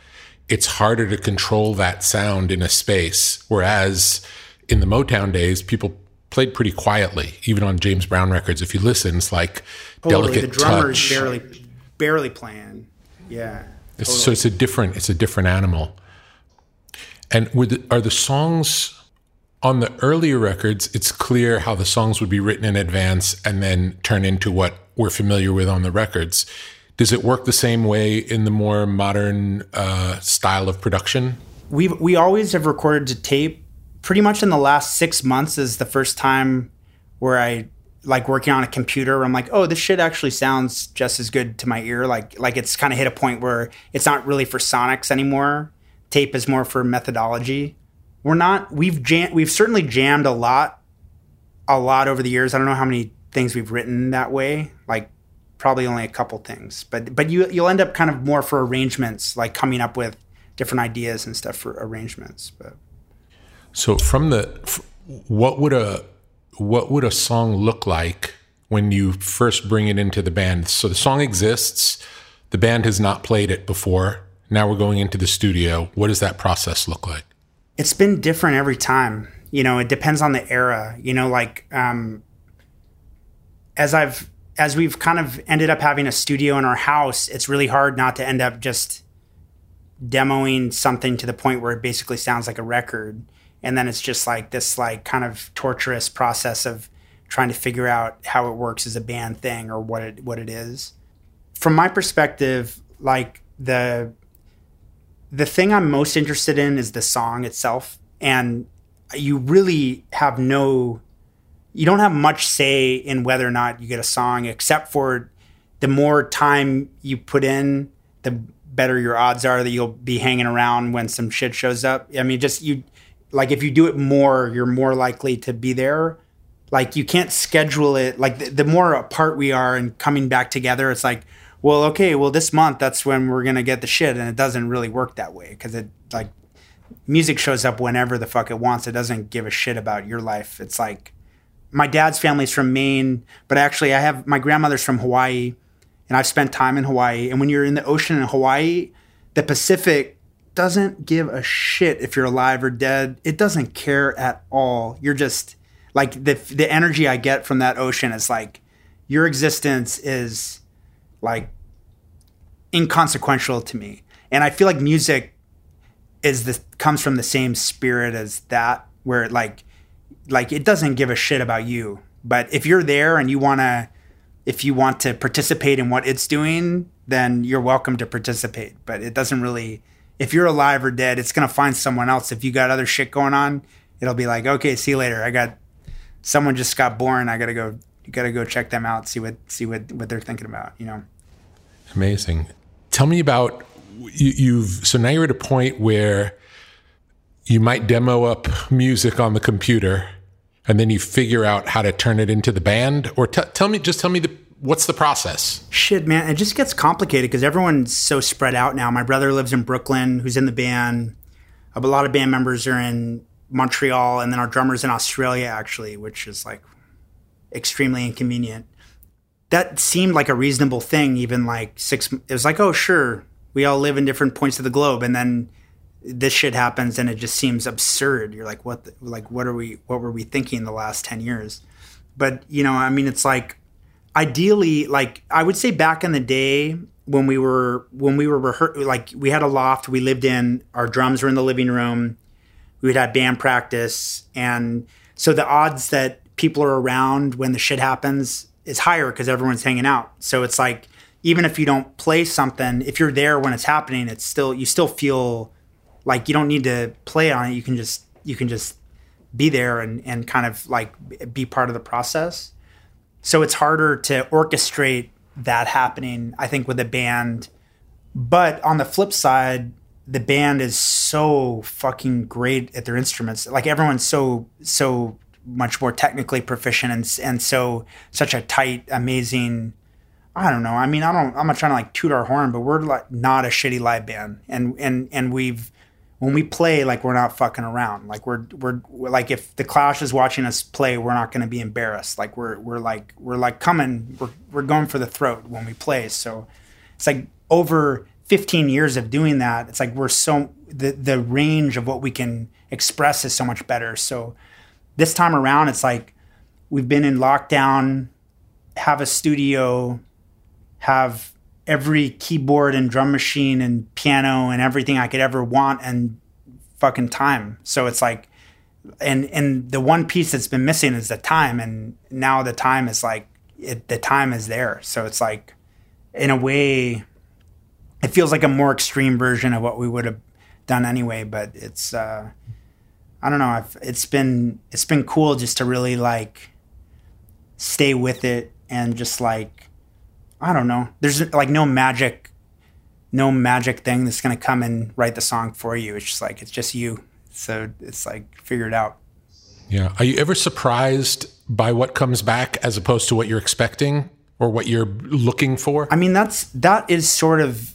it's harder to control that sound in a space. Whereas in the Motown days, people played pretty quietly, even on James Brown records. If you listen, it's like totally. delicate the drummer's touch. barely barely playing. Yeah. Totally. So it's a different it's a different animal. And the, are the songs on the earlier records, it's clear how the songs would be written in advance and then turn into what we're familiar with on the records. Does it work the same way in the more modern uh, style of production? We we always have recorded to tape. Pretty much in the last six months is the first time where I like working on a computer. I'm like, oh, this shit actually sounds just as good to my ear. Like like it's kind of hit a point where it's not really for sonics anymore. Tape is more for methodology we're not we've jam, we've certainly jammed a lot a lot over the years. I don't know how many things we've written that way. Like probably only a couple things. But but you you'll end up kind of more for arrangements, like coming up with different ideas and stuff for arrangements. But so from the what would a what would a song look like when you first bring it into the band? So the song exists, the band has not played it before. Now we're going into the studio. What does that process look like? it's been different every time. You know, it depends on the era. You know, like um, as I've as we've kind of ended up having a studio in our house, it's really hard not to end up just demoing something to the point where it basically sounds like a record. And then it's just like this like kind of torturous process of trying to figure out how it works as a band thing or what it what it is. From my perspective, like the the thing I'm most interested in is the song itself. And you really have no you don't have much say in whether or not you get a song except for the more time you put in the better your odds are that you'll be hanging around when some shit shows up i mean just you like if you do it more you're more likely to be there like you can't schedule it like the, the more apart we are and coming back together it's like well okay well this month that's when we're gonna get the shit and it doesn't really work that way because it like music shows up whenever the fuck it wants it doesn't give a shit about your life it's like my dad's family's from Maine, but actually I have my grandmother's from Hawaii and I've spent time in Hawaii. And when you're in the ocean in Hawaii, the Pacific doesn't give a shit if you're alive or dead. It doesn't care at all. You're just like the the energy I get from that ocean is like your existence is like inconsequential to me. And I feel like music is the comes from the same spirit as that where it like like it doesn't give a shit about you. But if you're there and you want to if you want to participate in what it's doing, then you're welcome to participate. But it doesn't really if you're alive or dead, it's going to find someone else. If you got other shit going on, it'll be like, "Okay, see you later. I got someone just got born. I got to go got to go check them out, see what see what what they're thinking about, you know." Amazing. Tell me about you, you've so now you're at a point where you might demo up music on the computer and then you figure out how to turn it into the band or t- tell me just tell me the what's the process shit man it just gets complicated because everyone's so spread out now my brother lives in brooklyn who's in the band a lot of band members are in montreal and then our drummer's in australia actually which is like extremely inconvenient that seemed like a reasonable thing even like six it was like oh sure we all live in different points of the globe and then this shit happens and it just seems absurd. You're like, what, the, like, what are we, what were we thinking the last 10 years? But, you know, I mean, it's like, ideally, like, I would say back in the day when we were, when we were, rehe- like, we had a loft we lived in, our drums were in the living room, we would have band practice. And so the odds that people are around when the shit happens is higher because everyone's hanging out. So it's like, even if you don't play something, if you're there when it's happening, it's still, you still feel, like you don't need to play on it. You can just you can just be there and and kind of like be part of the process. So it's harder to orchestrate that happening, I think, with a band. But on the flip side, the band is so fucking great at their instruments. Like everyone's so so much more technically proficient and and so such a tight, amazing. I don't know. I mean, I don't. I'm not trying to like toot our horn, but we're like not a shitty live band, and and and we've when we play like we're not fucking around. Like we're, we're we're, like if the clash is watching us play we're not going to be embarrassed. Like we're we're like we're like coming. We're, we're going for the throat when we play. So it's like over 15 years of doing that it's like we're so the the range of what we can express is so much better. So this time around it's like we've been in lockdown have a studio have every keyboard and drum machine and piano and everything I could ever want and fucking time. So it's like and and the one piece that's been missing is the time and now the time is like it, the time is there. So it's like in a way it feels like a more extreme version of what we would have done anyway, but it's uh I don't know, I've, it's been it's been cool just to really like stay with it and just like I don't know. There's like no magic, no magic thing that's gonna come and write the song for you. It's just like it's just you. So it's like figure it out. Yeah. Are you ever surprised by what comes back as opposed to what you're expecting or what you're looking for? I mean, that's that is sort of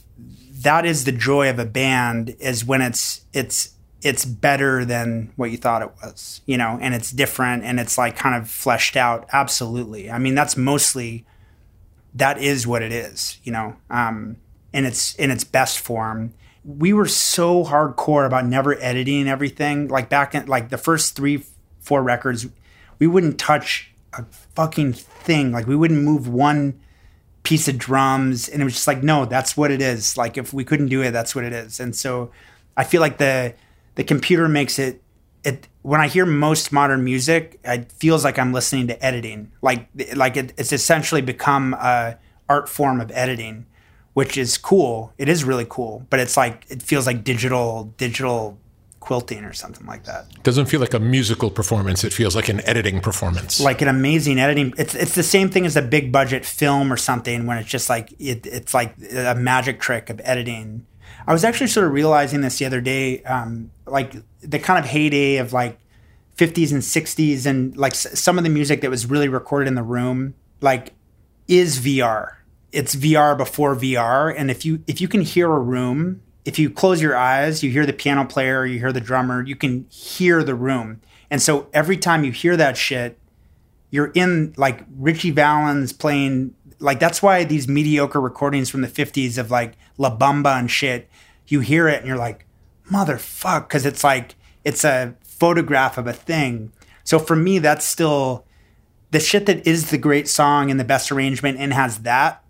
that is the joy of a band is when it's it's it's better than what you thought it was, you know, and it's different and it's like kind of fleshed out. Absolutely. I mean, that's mostly that is what it is, you know, um, in its in its best form. We were so hardcore about never editing everything. Like back in like the first three, four records, we wouldn't touch a fucking thing. Like we wouldn't move one piece of drums and it was just like no that's what it is like if we couldn't do it that's what it is and so i feel like the the computer makes it it when i hear most modern music it feels like i'm listening to editing like like it, it's essentially become a art form of editing which is cool it is really cool but it's like it feels like digital digital quilting or something like that. Doesn't feel like a musical performance. It feels like an editing performance. Like an amazing editing. It's it's the same thing as a big budget film or something when it's just like it, it's like a magic trick of editing. I was actually sort of realizing this the other day, um, like the kind of heyday of like 50s and 60s and like some of the music that was really recorded in the room, like is VR. It's VR before VR, and if you if you can hear a room if you close your eyes, you hear the piano player, you hear the drummer, you can hear the room. And so every time you hear that shit, you're in like Ritchie Valens playing like that's why these mediocre recordings from the 50s of like La Bamba and shit, you hear it and you're like, motherfuck, because it's like it's a photograph of a thing. So for me, that's still the shit that is the great song and the best arrangement and has that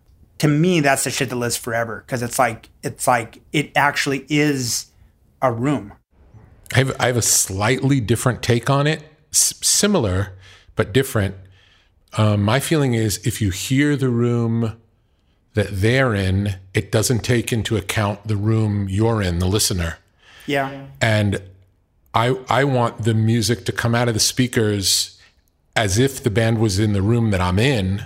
to me that's the shit that lives forever because it's like it's like it actually is a room. I have, I have a slightly different take on it S- similar but different. Um, my feeling is if you hear the room that they're in it doesn't take into account the room you're in the listener yeah. And i i want the music to come out of the speakers as if the band was in the room that i'm in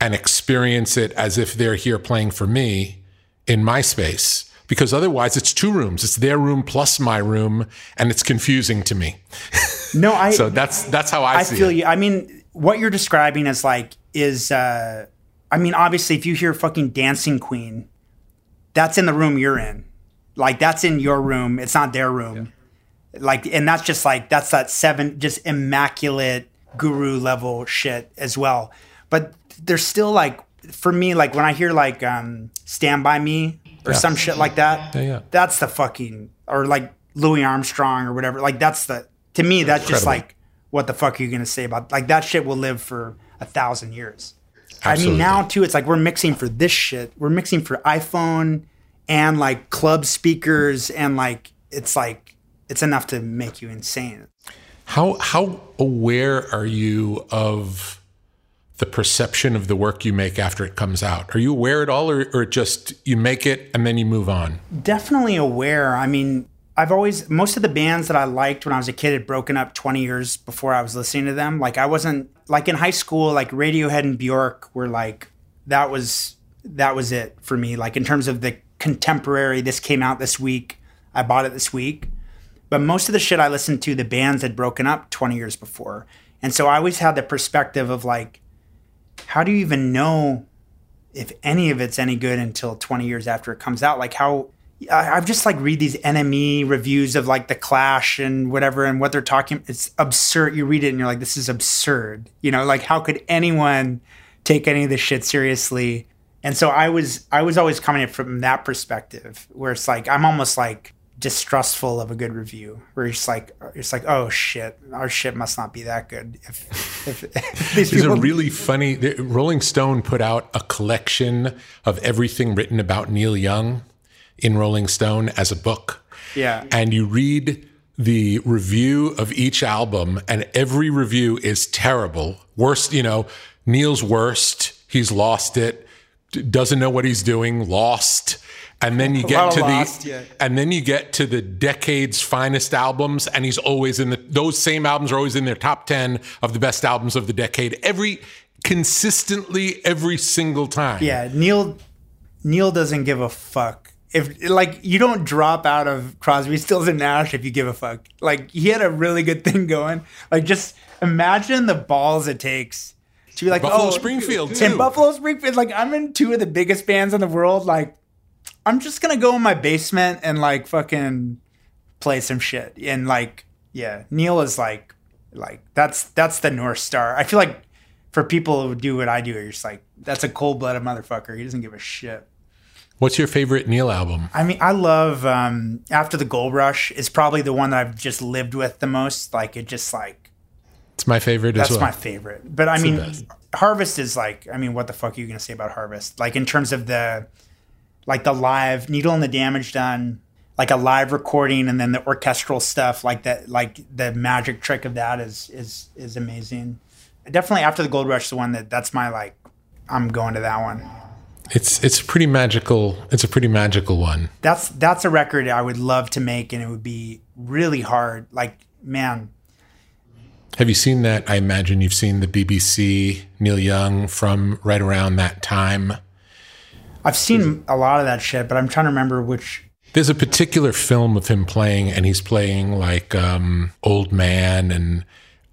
and experience it as if they're here playing for me in my space. Because otherwise it's two rooms. It's their room plus my room and it's confusing to me. No i so that's that's how i, i feel it. you. I mean what you're describing is like is uh i mean obviously if you hear fucking dancing queen that's in the room you're in like that's in your room it's not their room yeah. like and that's just like that's that seven just immaculate guru level shit as well but there's still like for me like when I hear like um Stand by Me or yeah. some shit like that. Yeah, yeah. That's the fucking or like Louis Armstrong or whatever. Like that's the to me that's Incredible. just like what the fuck are you gonna say about like that shit will live for a thousand years. Absolutely. I mean now too it's like we're mixing for this shit. We're mixing for iPhone and like club speakers and like it's like it's enough to make you insane. How how aware are you of the perception of the work you make after it comes out? Are you aware at all, or, or just you make it and then you move on? Definitely aware. I mean, I've always, most of the bands that I liked when I was a kid had broken up 20 years before I was listening to them. Like, I wasn't, like in high school, like Radiohead and Bjork were like, that was, that was it for me. Like, in terms of the contemporary, this came out this week, I bought it this week. But most of the shit I listened to, the bands had broken up 20 years before. And so I always had the perspective of like, how do you even know if any of it's any good until 20 years after it comes out? Like how I've just like read these NME reviews of like the Clash and whatever and what they're talking. It's absurd. You read it and you're like, this is absurd. You know, like how could anyone take any of this shit seriously? And so I was I was always coming from that perspective where it's like I'm almost like distrustful of a good review where it's like it's like oh shit our shit must not be that good. If, if, if these There's a really funny rolling stone put out a collection of everything written about neil young in rolling stone as a book. Yeah. And you read the review of each album and every review is terrible. Worst you know neil's worst he's lost it doesn't know what he's doing lost. And then you get to lost, the yeah. and then you get to the decade's finest albums and he's always in the those same albums are always in their top 10 of the best albums of the decade every consistently every single time. Yeah neil neil doesn't give a fuck. If like you don't drop out of crosby stills and nash if you give a fuck. Like he had a really good thing going. Like just imagine the balls it takes to be like Buffalo oh Springfield too. and Buffalo Springfield like I'm in two of the biggest bands in the world like I'm just gonna go in my basement and like fucking play some shit. And like, yeah, Neil is like, like that's that's the north star. I feel like for people who do what I do, you're just like, that's a cold blooded motherfucker. He doesn't give a shit. What's your favorite Neil album? I mean, I love um, After the Gold Rush is probably the one that I've just lived with the most. Like it just like It's my favorite That's as well. That's my favorite. But I the mean. Harvest is like, I mean, what the fuck are you going to say about Harvest? Like in terms of the, like the live Needle and the Damage done, like a live recording, and then the orchestral stuff, like that, like the magic trick of that is is is amazing. Definitely after the Gold Rush, the one that that's my like, I'm going to that one. It's it's pretty magical. It's a pretty magical one. That's that's a record I would love to make, and it would be really hard. Like man, Have you seen that? I imagine you've seen the BBC Neil Young from right around that time. I've seen a lot of that shit, but I'm trying to remember which. There's a particular film of him playing, and he's playing like um, old man and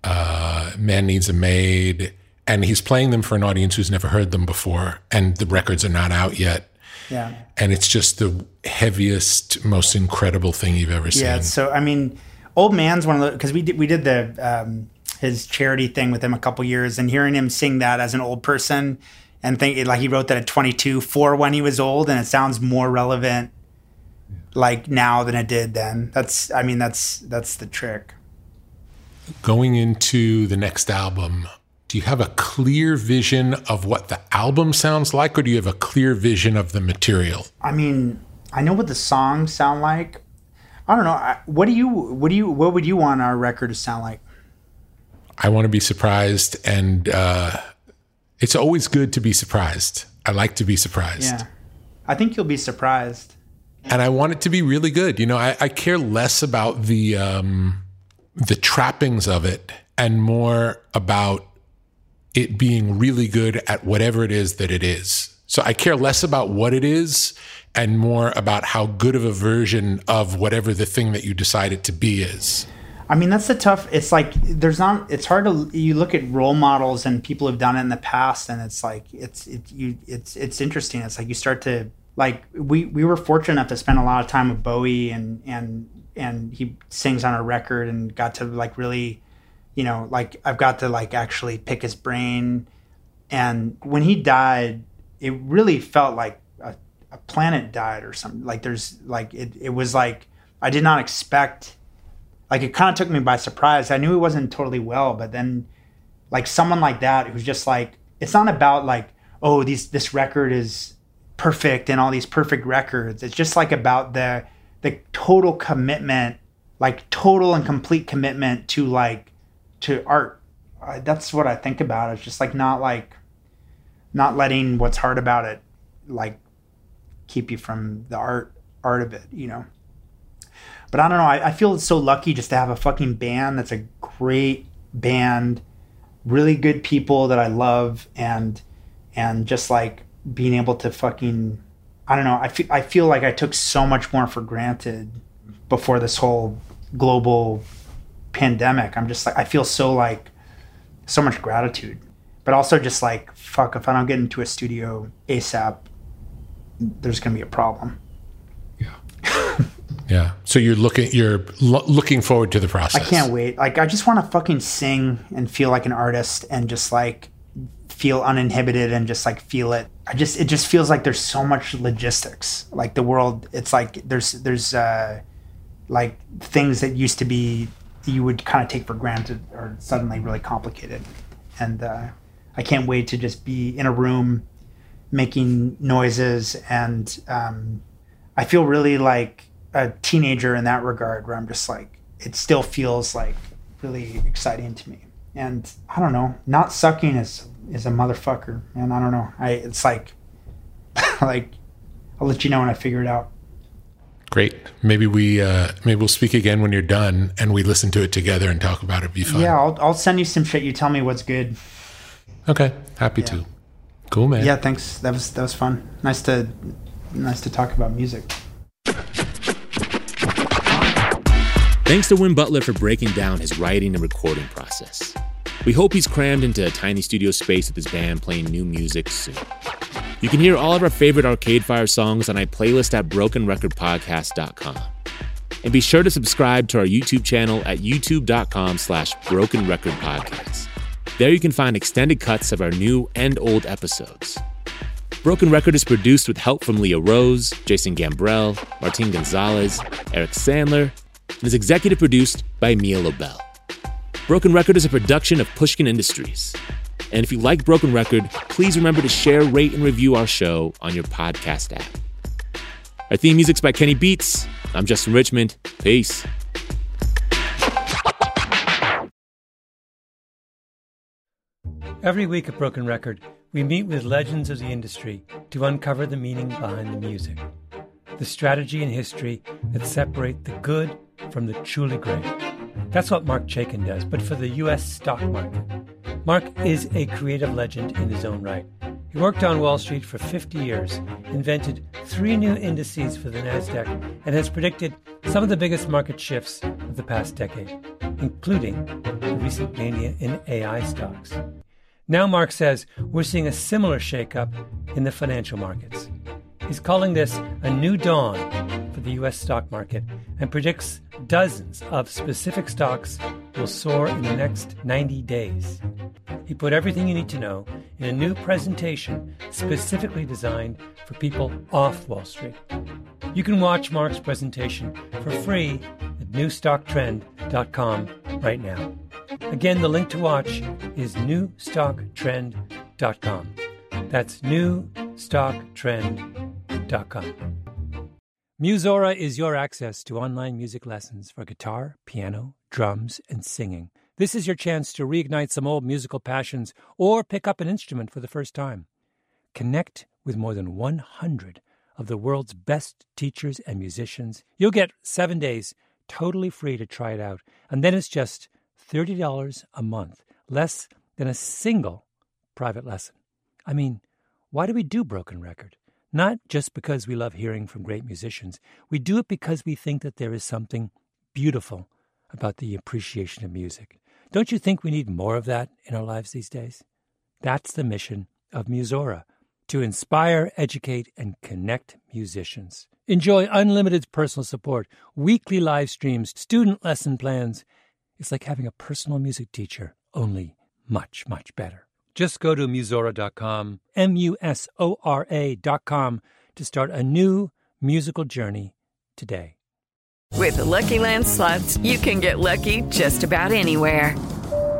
uh, man needs a maid, and he's playing them for an audience who's never heard them before, and the records are not out yet, Yeah. and it's just the heaviest, most incredible thing you've ever seen. Yeah. So I mean, Old Man's one of the because we did we did the um, his charity thing with him a couple years, and hearing him sing that as an old person, and think like he wrote that at 22 for when he was old, and it sounds more relevant like now than it did then. That's I mean that's that's the trick. Going into the next album, do you have a clear vision of what the album sounds like, or do you have a clear vision of the material? I mean, I know what the songs sound like. I don't know. I, what do you what do you what would you want our record to sound like? I want to be surprised, and uh, it's always good to be surprised. I like to be surprised. Yeah. I think you'll be surprised. and I want it to be really good. You know, I, I care less about the um, the trappings of it and more about it being really good at whatever it is that it is. So I care less about what it is and more about how good of a version of whatever the thing that you decide it to be is. I mean, that's the tough. It's like there's not. It's hard to. You look at role models and people who've done it in the past, and it's like it's it you it's it's interesting. It's like you start to like we we were fortunate enough to spend a lot of time with Bowie and and and he sings on a record and got to like really, you know, like I've got to like actually pick his brain, and when he died, it really felt like a, a planet died or something. Like there's like it it was like I did not expect like it kind of took me by surprise. I knew it wasn't totally well, but then like someone like that who's just like it's not about like oh these this record is perfect and all these perfect records. It's just like about the the total commitment, like total and complete commitment to like to art. That's what I think about. It's just like not like not letting what's hard about it like keep you from the art art of it, you know. But I don't know. I, I feel so lucky just to have a fucking band that's a great band, really good people that I love, and and just like being able to fucking I don't know. I feel I feel like I took so much more for granted before this whole global pandemic. I'm just like I feel so like so much gratitude, but also just like fuck if I don't get into a studio ASAP, there's gonna be a problem. Yeah. Yeah. So you're looking you're lo- looking forward to the process. I can't wait. Like I just want to fucking sing and feel like an artist and just like feel uninhibited and just like feel it. I just it just feels like there's so much logistics. Like the world it's like there's there's uh like things that used to be you would kind of take for granted are suddenly really complicated. And uh I can't wait to just be in a room making noises and um I feel really like a teenager in that regard where I'm just like it still feels like really exciting to me. And I don't know, not sucking is is a motherfucker. And I don't know. I it's like like I'll let you know when I figure it out. Great. Maybe we uh maybe we'll speak again when you're done and we listen to it together and talk about it. Be fun. Yeah, I'll I'll send you some shit. You tell me what's good. Okay. Happy to. Cool, man. Yeah, thanks. That was that was fun. Nice to nice to talk about music. Thanks to Win Butler for breaking down his writing and recording process. We hope he's crammed into a tiny studio space with his band playing new music soon. You can hear all of our favorite Arcade Fire songs on our playlist at brokenrecordpodcast.com. And be sure to subscribe to our YouTube channel at youtube.com slash broken record podcast. There you can find extended cuts of our new and old episodes. Broken Record is produced with help from Leah Rose, Jason Gambrell, Martin Gonzalez, Eric Sandler, and is executive produced by Mia Lobel. Broken Record is a production of Pushkin Industries. And if you like Broken Record, please remember to share, rate, and review our show on your podcast app. Our theme music's by Kenny Beats. I'm Justin Richmond. Peace. Every week at Broken Record, we meet with legends of the industry to uncover the meaning behind the music, the strategy and history that separate the good from the truly great. That's what Marc Chaikin does, but for the U.S. stock market. Marc is a creative legend in his own right. He worked on Wall Street for 50 years, invented three new indices for the NASDAQ, and has predicted some of the biggest market shifts of the past decade, including the recent mania in AI stocks. Now, Marc says we're seeing a similar shakeup in the financial markets. He's calling this a new dawn for the U.S. stock market and predicts dozens of specific stocks will soar in the next 90 days. He put everything you need to know in a new presentation specifically designed for people off Wall Street. You can watch Marc's presentation for free at newstocktrend.com right now. Again, the link to watch is newstocktrend.com. That's newstocktrend.com. Musora is your access to online music lessons for guitar, piano, drums, and singing. This is your chance to reignite some old musical passions or pick up an instrument for the first time. Connect with more than 100 of the world's best teachers and musicians. You'll get seven days totally free to try it out, and then it's just $30 a month, less than a single private lesson. I mean, why do we do Broken Record? Not just because we love hearing from great musicians. We do it because we think that there is something beautiful about the appreciation of music. Don't you think we need more of that in our lives these days? That's the mission of Musora to inspire, educate, and connect musicians. Enjoy unlimited personal support, weekly live streams, student lesson plans. It's like having a personal music teacher, only much, much better. Just go to musora.com, M U S O R A.com, to start a new musical journey today. With the Lucky Land slots, you can get lucky just about anywhere.